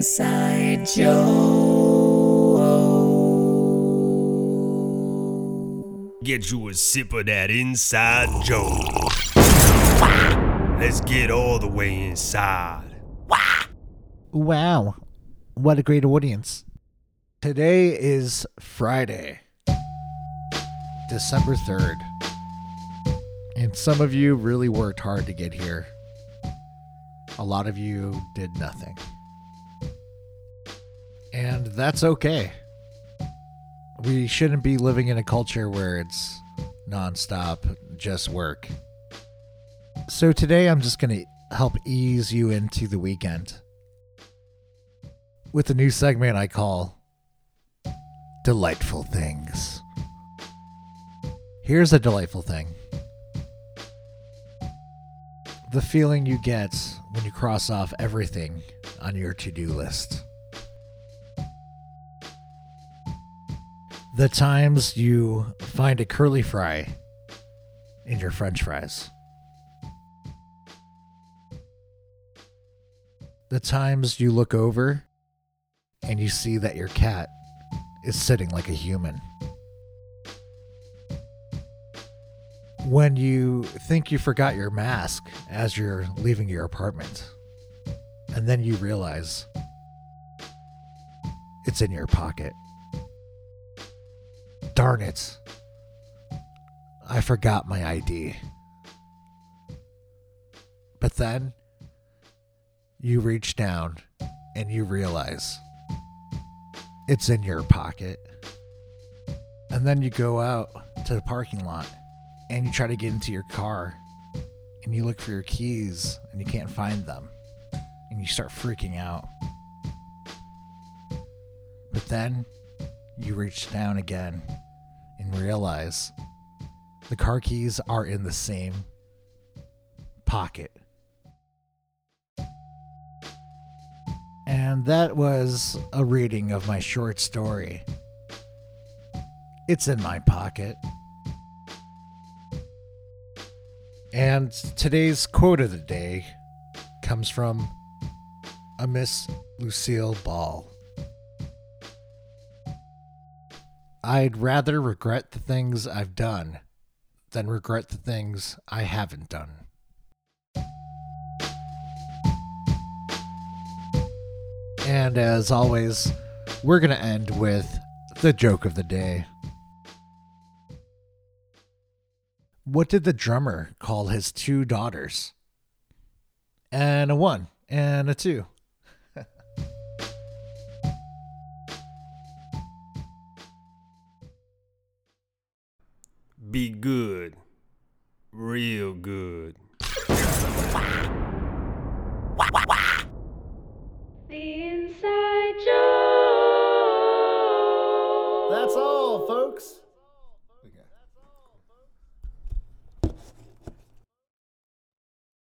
Inside Joe. Get you a sip of that inside Joe. Let's get all the way inside. Wow. What a great audience. Today is Friday, December 3rd. And some of you really worked hard to get here. A lot of you did nothing. And that's okay. We shouldn't be living in a culture where it's nonstop, just work. So today I'm just going to help ease you into the weekend with a new segment I call Delightful Things. Here's a delightful thing the feeling you get when you cross off everything on your to do list. The times you find a curly fry in your french fries. The times you look over and you see that your cat is sitting like a human. When you think you forgot your mask as you're leaving your apartment, and then you realize it's in your pocket. Darn it. I forgot my ID. But then you reach down and you realize it's in your pocket. And then you go out to the parking lot and you try to get into your car and you look for your keys and you can't find them and you start freaking out. But then you reach down again and realize the car keys are in the same pocket. And that was a reading of my short story. It's in my pocket. And today's quote of the day comes from a Miss Lucille Ball. I'd rather regret the things I've done than regret the things I haven't done. And as always, we're going to end with the joke of the day. What did the drummer call his two daughters? And a one and a two. Be good. Real good. The Inside Joe. That's all, folks.